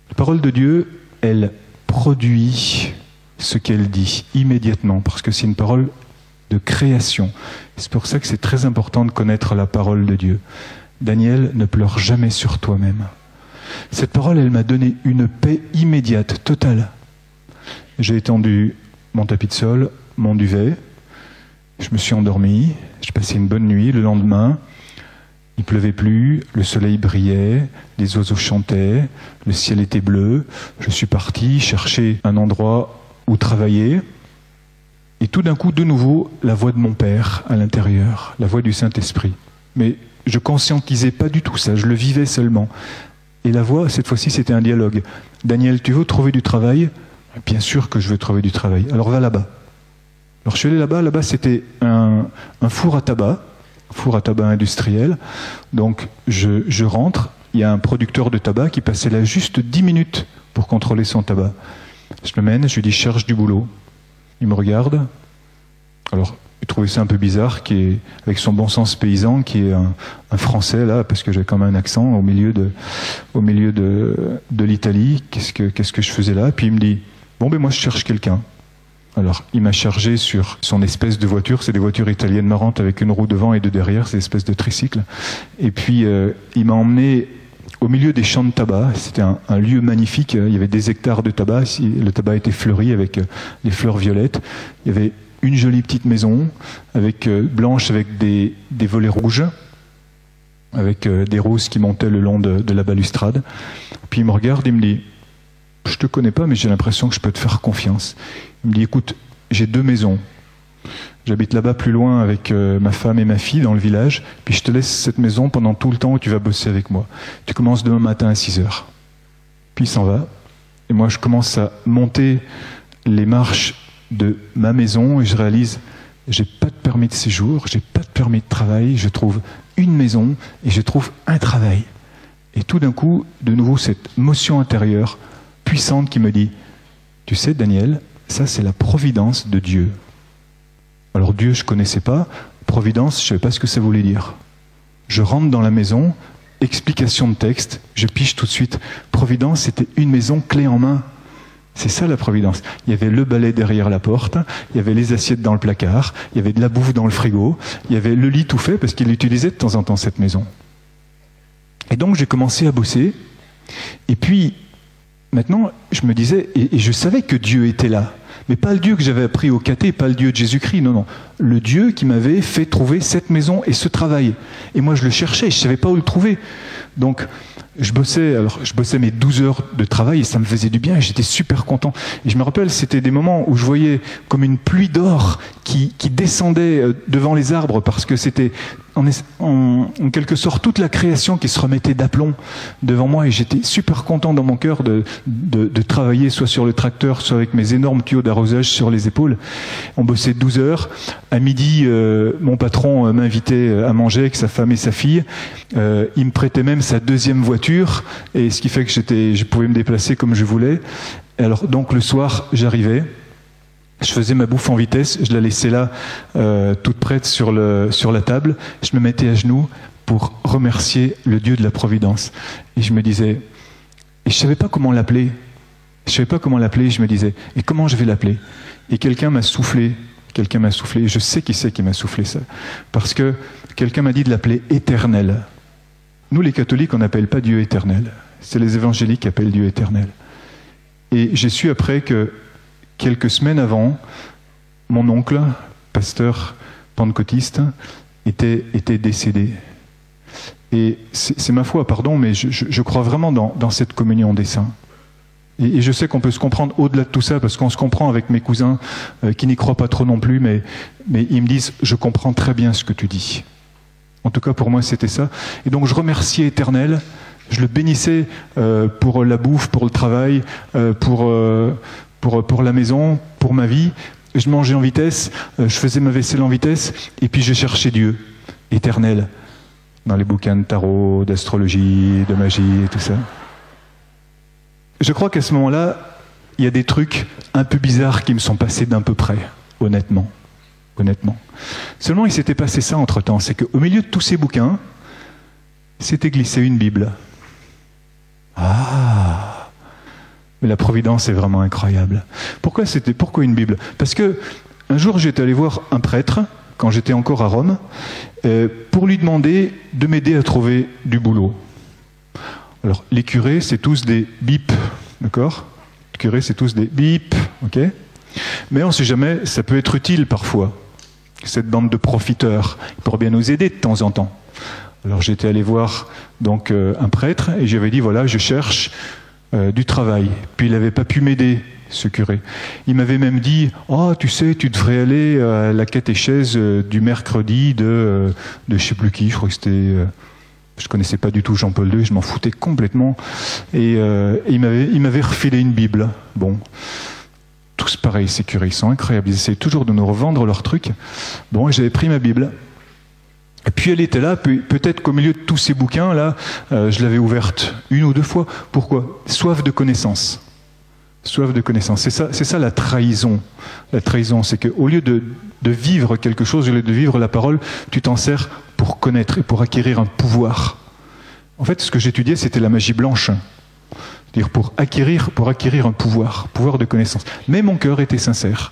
La parole de Dieu, elle produit ce qu'elle dit immédiatement, parce que c'est une parole de création. C'est pour ça que c'est très important de connaître la parole de Dieu. Daniel, ne pleure jamais sur toi-même. Cette parole, elle m'a donné une paix immédiate, totale. J'ai étendu mon tapis de sol, mon duvet, je me suis endormi, j'ai passé une bonne nuit. Le lendemain, il pleuvait plus, le soleil brillait, les oiseaux chantaient, le ciel était bleu. Je suis parti chercher un endroit où travailler. Et tout d'un coup, de nouveau, la voix de mon Père à l'intérieur, la voix du Saint-Esprit. Mais je conscientisais pas du tout ça, je le vivais seulement. Et la voix, cette fois-ci, c'était un dialogue. Daniel, tu veux trouver du travail? Bien sûr que je veux trouver du travail. Alors va là-bas. Alors je suis allé là-bas. Là-bas, c'était un, four à tabac, four à tabac industriel. Donc je, je rentre. Il y a un producteur de tabac qui passait là juste 10 minutes pour contrôler son tabac. Je le mène, je lui dis cherche du boulot. Il me regarde. Alors, il trouvait ça un peu bizarre, qui est, avec son bon sens paysan, qui est un, français là, parce que j'ai quand même un accent au milieu de, l'Italie. Qu'est-ce que, je faisais là? Puis il me dit, bon ben moi je cherche quelqu'un. Alors, il m'a chargé sur son espèce de voiture. C'est des voitures italiennes marrantes avec une roue devant et deux derrière. C'est une espèce de tricycle. Et puis, euh, il m'a emmené au milieu des champs de tabac. C'était un, lieu magnifique. Il y avait des hectares de tabac. Le tabac était fleuri avec euh, les fleurs violettes. Il y avait une jolie petite maison avec euh, blanche avec des, volets rouges, avec euh, des roses qui montaient le long de, la balustrade. Puis il me regarde et me dit Je te connais pas, mais j'ai l'impression que je peux te faire confiance. Il me dit Écoute, j'ai deux maisons. J'habite là-bas plus loin avec euh, ma femme et ma fille dans le village, puis je te laisse cette maison pendant tout le temps où tu vas bosser avec moi. Tu commences demain matin à 6 heures. Puis il s'en va, et moi je commence à monter les marches de ma maison et je réalise j'ai pas de permis de séjour, j'ai pas de permis de travail, je trouve une maison et je trouve un travail. Et tout d'un coup, de nouveau, cette motion intérieure puissante qui me dit, tu sais Daniel, ça c'est la providence de Dieu. Alors Dieu, je ne connaissais pas. Providence, je ne savais pas ce que ça voulait dire. Je rentre dans la maison, explication de texte, je piche tout de suite. Providence, c'était une maison clé en main. C'est ça la providence. Il y avait le balai derrière la porte, il y avait les assiettes dans le placard, il y avait de la bouffe dans le frigo, il y avait le lit tout fait parce qu'il utilisait de temps en temps cette maison. Et donc j'ai commencé à bosser. Et puis maintenant, je me disais, et, je savais que Dieu était là. Mais pas le Dieu que j'avais appris au caté, pas le Dieu de Jésus-Christ, non, non. Le Dieu qui m'avait fait trouver cette maison et ce travail. Et moi, je le cherchais, je ne savais pas où le trouver. Donc, je bossais, alors je bossais mes 12 heures de travail et ça me faisait du bien et j'étais super content. Et je me rappelle, c'était des moments où je voyais comme une pluie d'or qui, descendait euh, devant les arbres parce que c'était en, quelque sorte toute la création qui se remettait d'aplomb devant moi et j'étais super content dans mon cœur de, de, de, travailler soit sur le tracteur, soit avec mes énormes tuyaux d'arrosage sur les épaules. On bossait 12 heures. À midi, euh, mon patron euh, m'invitait euh, à manger avec sa femme et sa fille. Euh, il me prêtait même sa deuxième voiture et ce qui fait que j'étais, je pouvais me déplacer comme je voulais. Alors donc le soir, j'arrivais. Je faisais ma bouffe en vitesse, je la laissais là, euh, toute prête sur, le, sur la table. Je me mettais à genoux pour remercier le Dieu de la Providence. Et je me disais, et je savais pas comment l'appeler. Je savais pas comment l'appeler. Je me disais, et comment je vais l'appeler? Et quelqu'un m'a soufflé. Quelqu'un m'a soufflé. Je sais qui c'est qui m'a soufflé ça, parce que quelqu'un m'a dit de l'appeler éternel. Nous, les catholiques, on n'appelle pas Dieu éternel. C'est les évangéliques qui appellent Dieu éternel. Et j'ai su après que quelques semaines avant, mon oncle, pasteur pentecôtiste, était, était décédé. Et c'est ma foi, pardon, mais je, crois vraiment dans, cette communion des saints. Et, et je sais qu'on peut se comprendre au-delà de tout ça, parce qu'on se comprend avec mes cousins euh, qui n'y croient pas trop non plus, mais, mais ils me disent, je comprends très bien ce que tu dis. En tout cas, pour moi, c'était ça. Et donc, je remerciais Éternel. Je le bénissais euh, pour la bouffe, pour le travail, euh, pour, pour, pour la maison, pour ma vie. Je mangeais en vitesse, je faisais ma vaisselle en vitesse, et puis je cherchais Dieu, éternel, dans les bouquins de tarot, d'astrologie, de magie et tout ça. Je crois qu'à ce moment-là, il y a des trucs un peu bizarres qui me sont passés d'un peu près, honnêtement. Honnêtement. Seulement, il s'était passé ça entre temps. C'est qu'au milieu de tous ces bouquins, s'était glissé une Bible. Ah! Mais la providence est vraiment incroyable. Pourquoi c'était, pourquoi une Bible? Parce que un jour, j'étais allé voir un prêtre, quand j'étais encore à Rome, euh, pour lui demander de m'aider à trouver du boulot. Alors, les curés, c'est tous des bip, d'accord? Les curés, c'est tous des bip, ok? Mais on ne sait jamais, ça peut être utile parfois, cette bande de profiteurs. Ils pourraient bien nous aider de temps en temps. Alors, j'étais allé voir donc euh, un prêtre et j'avais dit voilà, je cherche euh, du travail. Puis il n'avait pas pu m'aider ce curé. Il m'avait même dit Oh, tu sais, tu devrais aller à la catéchèse du mercredi de, de je sais plus qui, je crois que c'était. Je connaissais pas du tout Jean-Paul II, je m'en foutais complètement. Et, euh, il m'avait, il m'avait refilé une Bible. Bon. Tous pareils, ces curés, ils sont incroyables. Ils essaient toujours de nous revendre leurs trucs. Bon, j'avais pris ma Bible. Et puis elle était là, peut-être qu'au milieu de tous ces bouquins-là, euh, je l'avais ouverte une ou deux fois. Pourquoi? Soif de connaissance soif de connaissance. C'est ça, ça la trahison. La trahison, c'est qu'au lieu de, de, vivre quelque chose, au lieu de vivre la parole, tu t'en sers pour connaître et pour acquérir un pouvoir. En fait, ce que j'étudiais, c'était la magie blanche. C'est-à-dire pour acquérir, pour acquérir un pouvoir, pouvoir de connaissance. Mais mon cœur était sincère.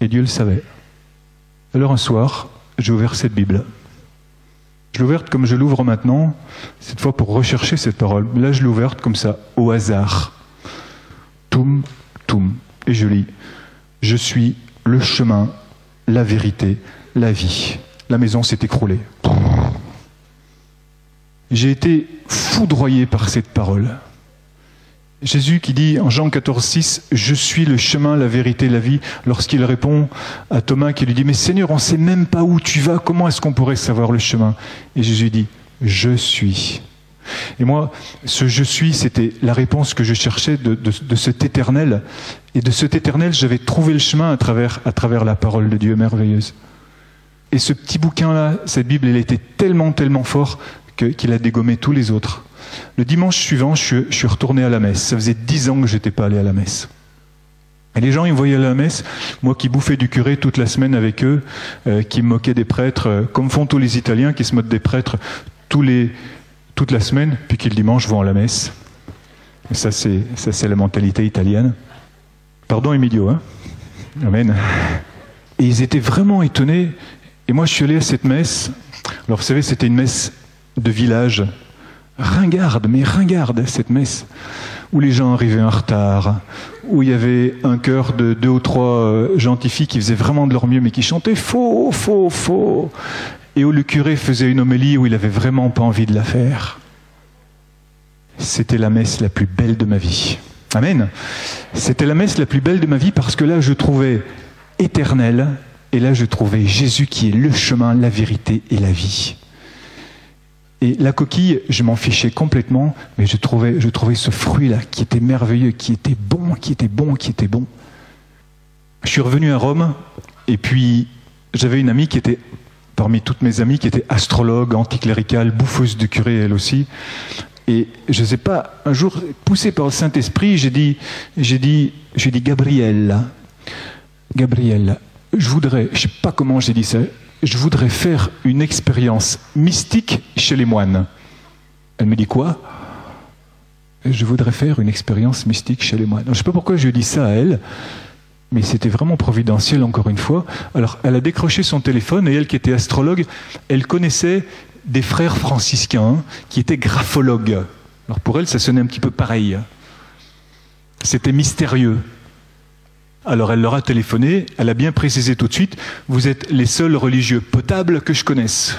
Et Dieu le savait. Alors un soir, j'ai ouvert cette Bible. Je l'ai ouverte comme je l'ouvre maintenant, cette fois pour rechercher cette parole. Là, je l'ai ouverte comme ça, au hasard. Toum, toum. Et je lis Je suis le chemin, la vérité, la vie. La maison s'est écroulée. J'ai été foudroyé par cette parole. Jésus qui dit en Jean 14, 6, Je suis le chemin, la vérité, la vie, lorsqu'il répond à Thomas qui lui dit, Mais Seigneur, on ne sait même pas où tu vas, comment est-ce qu'on pourrait savoir le chemin? Et Jésus dit, Je suis. Et moi, ce je suis, c'était la réponse que je cherchais de, cet éternel. Et de cet éternel, j'avais trouvé le chemin à travers, la parole de Dieu merveilleuse. Et ce petit bouquin-là, cette Bible, elle était tellement, tellement fort qu'il qu a dégommé tous les autres. Le dimanche suivant, je suis, retourné à la messe. Ça faisait dix ans que j'étais pas allé à la messe. Et les gens, ils me voyaient à la messe, moi qui bouffais du curé toute la semaine avec eux, euh, qui me moquais des prêtres, euh, comme font tous les Italiens qui se moquent des prêtres toute la semaine, puis qui le dimanche vont à la messe. Et ça, c'est, ça, c'est la mentalité italienne. Pardon, Emilio, hein Amen. Et ils étaient vraiment étonnés. Et moi, je suis allé à cette messe. Alors, vous savez, c'était une messe de village. Ringarde, mais ringarde, cette messe. Où les gens arrivaient en retard. Où il y avait un chœur de deux ou trois gentils filles qui faisaient vraiment de leur mieux, mais qui chantaient faux, faux, faux et où le curé faisait une homélie où il avait vraiment pas envie de la faire. c'était la messe la plus belle de ma vie. Amen. C'était la messe la plus belle de ma vie parce que là, je trouvais éternel, et là, je trouvais Jésus qui est le chemin, la vérité et la vie. Et la coquille, je m'en fichais complètement, mais je trouvais, je trouvais ce fruit-là qui était merveilleux, qui était bon, qui était bon, qui était bon. Je suis revenu à Rome, et puis j'avais une amie qui était, parmi toutes mes amies, qui était astrologue, anticléricale, bouffeuse de curé elle aussi. Et je ne sais pas, un jour, poussé par le Saint-Esprit, j'ai dit, j'ai dit, j'ai dit, Gabrielle, Gabrielle, je voudrais, je ne sais pas comment j'ai dit ça, je voudrais faire une expérience mystique chez les moines. Elle me dit quoi? Je voudrais faire une expérience mystique chez les moines. je ne sais pas pourquoi je dis ça à elle, mais c'était vraiment providentiel encore une fois. Alors elle a décroché son téléphone et elle qui était astrologue, elle connaissait des frères franciscains qui étaient graphologues. Alors pour elle, ça sonnait un petit peu pareil. C'était mystérieux. Alors elle leur a téléphoné, elle a bien précisé tout de suite, vous êtes les seuls religieux potables que je connaisse.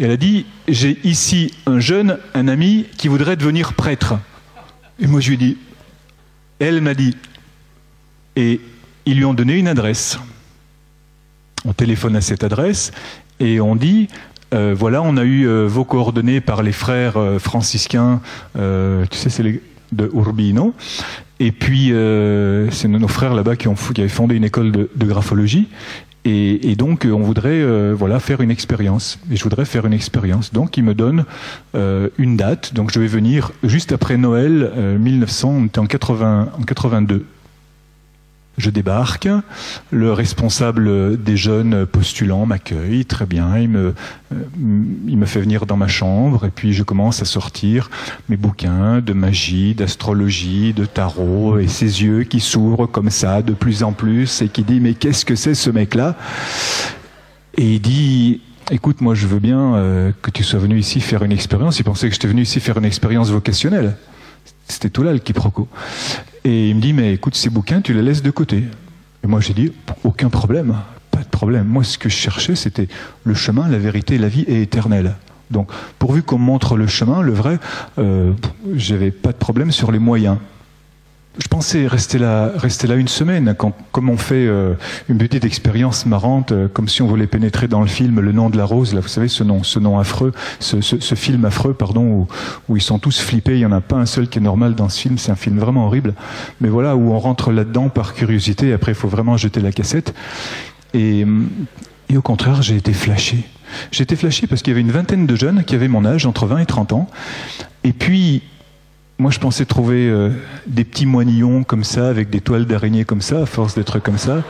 Elle a dit, j'ai ici un jeune, un ami, qui voudrait devenir prêtre. Et moi je lui ai dit, elle m'a dit, et ils lui ont donné une adresse. On téléphone à cette adresse et on dit, euh, voilà, on a eu euh, vos coordonnées par les frères euh, franciscains, tu sais, c'est les de Urbino, et puis, euh, c'est nos frères là-bas qui, ont, qui avaient fondé une école de, graphologie. Et, donc, on voudrait euh, voilà, faire une expérience. Et je voudrais faire une expérience. Donc, ils me donnent euh, une date. Donc, je vais venir juste après Noël 1900, on était en, 80, en 82. Je débarque, le responsable des jeunes postulants m'accueille, très bien, il me, euh, il me fait venir dans ma chambre et puis je commence à sortir mes bouquins de magie, d'astrologie, de tarot et ses yeux qui s'ouvrent comme ça de plus en plus et qui dit mais qu'est-ce que c'est ce mec-là? Et il dit écoute moi je veux bien euh, que tu sois venu ici faire une expérience. Il pensait que j'étais venu ici faire une expérience vocationnelle. C'était tout là le quiproquo. Et il me dit, mais écoute, ces bouquins, tu les laisses de côté. Et moi, j'ai dit, aucun problème, pas de problème. Moi, ce que je cherchais, c'était le chemin, la vérité, la vie est éternelle. Donc, pourvu qu'on montre le chemin, le vrai, euh, j'avais pas de problème sur les moyens je pensais rester là, rester là une semaine, quand, comme on fait euh, une petite expérience marrante, euh, comme si on voulait pénétrer dans le film Le nom de la rose, là, vous savez, ce nom, ce nom affreux, ce, ce, film affreux, pardon, où, où, ils sont tous flippés, il n'y en a pas un seul qui est normal dans ce film, c'est un film vraiment horrible, mais voilà, où on rentre là-dedans par curiosité, après il faut vraiment jeter la cassette. Et, et au contraire, j'ai été flashé. J'ai été flashé parce qu'il y avait une vingtaine de jeunes qui avaient mon âge, entre 20 et 30 ans, et puis moi, je pensais trouver euh, des petits moignons comme ça, avec des toiles d'araignée comme ça, à force d'être comme ça,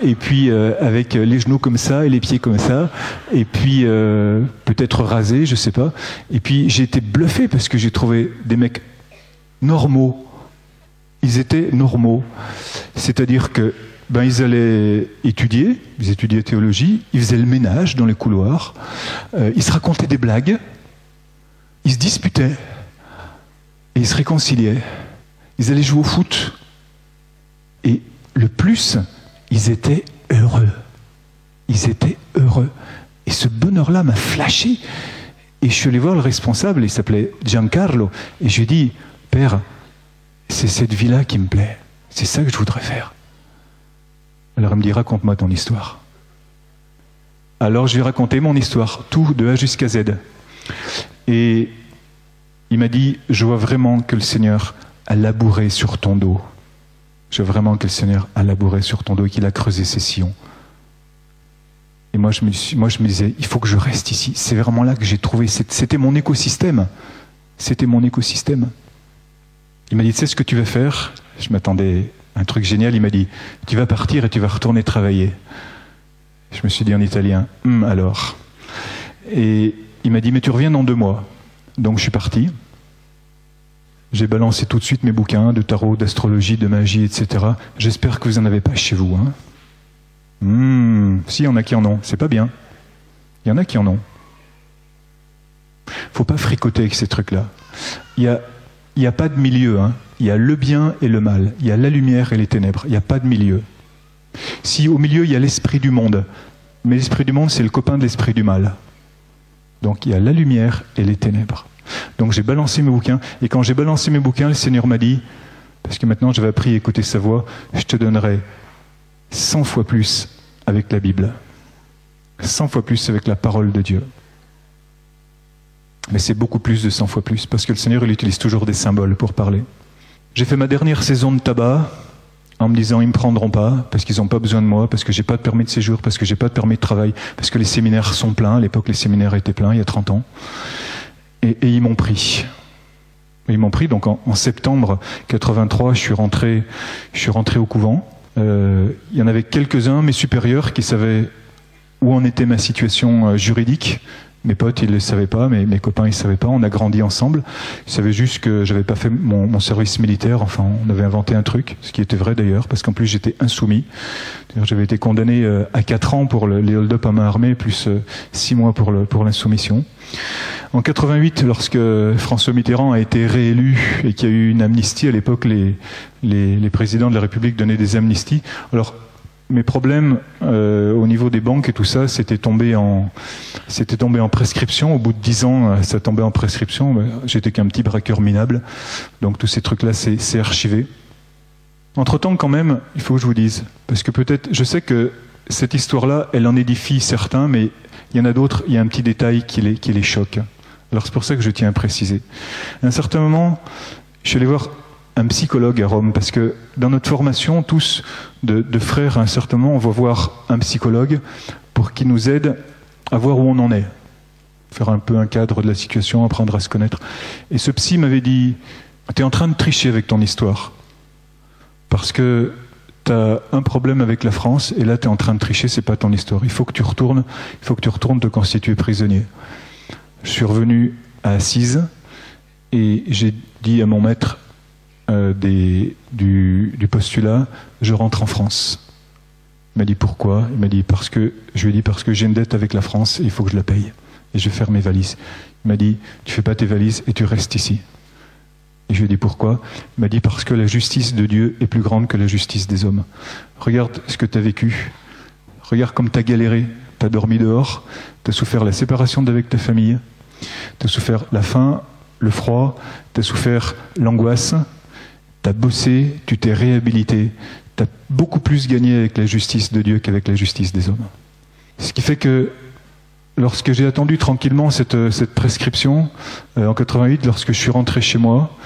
et puis euh, avec les genoux comme ça et les pieds comme ça, et puis euh, peut-être rasés, je sais pas. Et puis j'ai été bluffé parce que j'ai trouvé des mecs normaux. Ils étaient normaux, c'est-à-dire que ben ils allaient étudier, ils étudiaient théologie, ils faisaient le ménage dans les couloirs, ils se racontaient des blagues, ils se disputaient. Et ils se réconciliaient. Ils allaient jouer au foot. Et le plus, ils étaient heureux. Ils étaient heureux. Et ce bonheur-là m'a flashé. Et je suis allé voir le responsable, il s'appelait Giancarlo. Et je lui ai dit, Père, c'est cette vie-là qui me plaît. C'est ça que je voudrais faire. Alors il me dit, raconte-moi ton histoire. Alors je lui ai raconté mon histoire, tout de A jusqu'à Z. Et il m'a dit, je vois vraiment que le Seigneur a labouré sur ton dos. Je vois vraiment que le Seigneur a labouré sur ton dos et qu'il a creusé ses sillons. Et moi je, me, disais, il faut que je reste ici. C'est vraiment là que j'ai trouvé. C'était mon écosystème. C'était mon écosystème. Il m'a dit, tu sais ce que tu vas faire? Je m'attendais à un truc génial. Il m'a dit, tu vas partir et tu vas retourner travailler. Je me suis dit en italien, hum, alors. Et il m'a dit, mais tu reviens dans deux mois. Donc je suis parti. J'ai balancé tout de suite mes bouquins de tarot, d'astrologie, de magie, etc. J'espère que vous n'en avez pas chez vous. Hein hmm, si, il y en a qui en ont. C'est pas bien. Il y en a qui en ont. faut pas fricoter avec ces trucs-là. Il n'y a, y a pas de milieu. Hein. Il y a le bien et le mal. Il y a la lumière et les ténèbres. Il n'y a pas de milieu. Si au milieu, il y a l'esprit du monde, mais l'esprit du monde, c'est le copain de l'esprit du mal. Donc il y a la lumière et les ténèbres. Donc j'ai balancé mes bouquins. Et quand j'ai balancé mes bouquins, le Seigneur m'a dit, parce que maintenant j'avais appris à écouter sa voix, je te donnerai 100 fois plus avec la Bible. 100 fois plus avec la parole de Dieu. Mais c'est beaucoup plus de 100 fois plus, parce que le Seigneur, il utilise toujours des symboles pour parler. J'ai fait ma dernière saison de tabac en me disant ils me prendront pas parce qu'ils n'ont pas besoin de moi, parce que j'ai pas de permis de séjour, parce que j'ai pas de permis de travail, parce que les séminaires sont pleins. À l'époque, les séminaires étaient pleins, il y a 30 ans. Et, ils m'ont pris. Ils m'ont pris. Donc en, septembre 83, je suis rentré, je suis rentré au couvent. Euh, il y en avait quelques-uns, mes supérieurs, qui savaient où en était ma situation euh, juridique. Mes potes, ils ne le savaient pas, mais mes copains, ils ne savaient pas. On a grandi ensemble. Ils savaient juste que j'avais pas fait mon, service militaire. Enfin, on avait inventé un truc, ce qui était vrai d'ailleurs, parce qu'en plus j'étais insoumis. J'avais été condamné euh, à 4 ans pour les hold-up à main armée, plus 6 mois pour l'insoumission. Pour en 88, lorsque François Mitterrand a été réélu et qu'il y a eu une amnistie, à l'époque, les, les, les présidents de la République donnaient des amnisties. Alors, mes problèmes euh, au niveau des banques et tout ça, c'était tombé en, c'était tombé en prescription. Au bout de dix ans, euh, ça tombait en prescription. J'étais qu'un petit braqueur minable, donc tous ces trucs-là, c'est archivé. Entre temps, quand même, il faut que je vous dise, parce que peut-être, je sais que cette histoire-là, elle en édifie certains, mais il y en a d'autres. Il y a un petit détail qui les, qui les choque. Alors c'est pour ça que je tiens à préciser. À un certain moment, je suis allé voir un psychologue à Rome, parce que dans notre formation, tous, de, frères, à un certain moment, on va voir un psychologue pour qu'il nous aide à voir où on en est, faire un peu un cadre de la situation, apprendre à se connaître. Et ce psy m'avait dit, tu es en train de tricher avec ton histoire, parce que tu as un problème avec la France, et là tu es en train de tricher, c'est pas ton histoire. Il faut que tu retournes, il faut que tu retournes te constituer prisonnier. Je suis revenu à Assise, et j'ai dit à mon maître, euh, du, postulat je rentre en France. Il m'a dit pourquoi? Il m'a dit parce que je lui ai parce que j'ai une dette avec la France et il faut que je la paye et je vais faire mes valises. Il m'a dit tu fais pas tes valises et tu restes ici. Et je lui ai dit pourquoi? Il m'a dit parce que la justice de Dieu est plus grande que la justice des hommes. Regarde ce que tu as vécu. Regarde comme tu as galéré. Tu as dormi dehors. Tu as souffert la séparation d'avec ta famille. Tu as souffert la faim, le froid. Tu as souffert l'angoisse tu as bossé, tu t'es réhabilité, tu as beaucoup plus gagné avec la justice de Dieu qu'avec la justice des hommes. Ce qui fait que lorsque j'ai attendu tranquillement cette, cette prescription, euh, en 88, lorsque je suis rentré chez moi,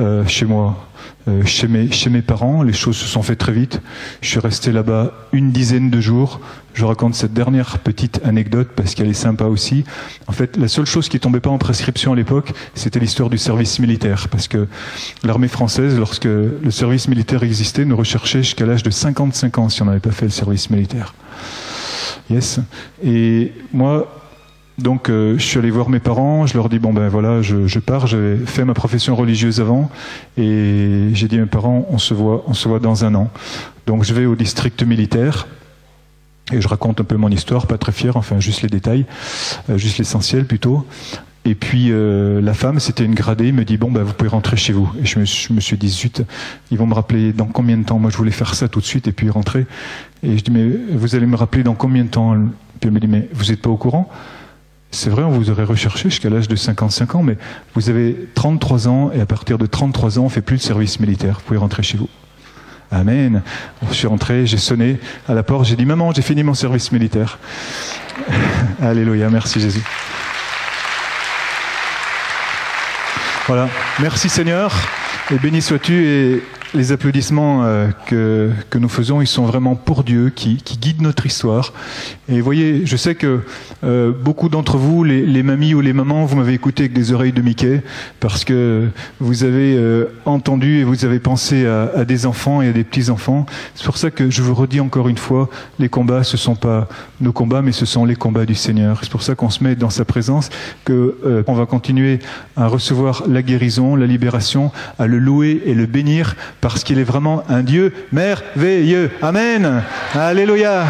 euh, chez moi, euh, chez, mes, chez mes parents. Les choses se sont faites très vite. Je suis resté là-bas une dizaine de jours. Je raconte cette dernière petite anecdote parce qu'elle est sympa aussi. En fait, la seule chose qui tombait pas en prescription à l'époque, c'était l'histoire du service militaire. Parce que l'armée française, lorsque le service militaire existait, nous recherchait jusqu'à l'âge de 55 ans si on n'avait pas fait le service militaire. Yes. Et moi, donc euh, je suis allé voir mes parents, je leur dis bon ben voilà, je, je pars, j'avais fait ma profession religieuse avant et j'ai dit à mes parents on se voit, on se voit dans un an. Donc je vais au district militaire et je raconte un peu mon histoire, pas très fier, enfin juste les détails, euh, juste l'essentiel plutôt. Et puis euh, la femme, c'était une gradée, me dit bon ben vous pouvez rentrer chez vous. Et je me, je me suis dit zut, ils vont me rappeler dans combien de temps. Moi je voulais faire ça tout de suite et puis rentrer. Et je dis mais vous allez me rappeler dans combien de temps? Puis elle me dit mais vous n'êtes pas au courant? C'est vrai, on vous aurait recherché jusqu'à l'âge de 55 ans, mais vous avez 33 ans et à partir de 33 ans, on fait plus de service militaire. Vous pouvez rentrer chez vous. Amen. Je suis rentré, j'ai sonné à la porte, j'ai dit Maman, j'ai fini mon service militaire. <laughs> Alléluia, merci Jésus. Voilà, merci Seigneur, et béni sois-tu, les applaudissements euh, que, que, nous faisons, ils sont vraiment pour Dieu, qui, qui guide notre histoire. Et voyez, je sais que euh, beaucoup d'entre vous, les, les, mamies ou les mamans, vous m'avez écouté avec des oreilles de Mickey, parce que vous avez euh, entendu et vous avez pensé à, à, des enfants et à des petits-enfants. C'est pour ça que je vous redis encore une fois, les combats, ce sont pas nos combats, mais ce sont les combats du Seigneur. C'est pour ça qu'on se met dans sa présence, que euh, on va continuer à recevoir la guérison, la libération, à le louer et le bénir parce qu'il est vraiment un Dieu merveilleux. Amen. Alléluia.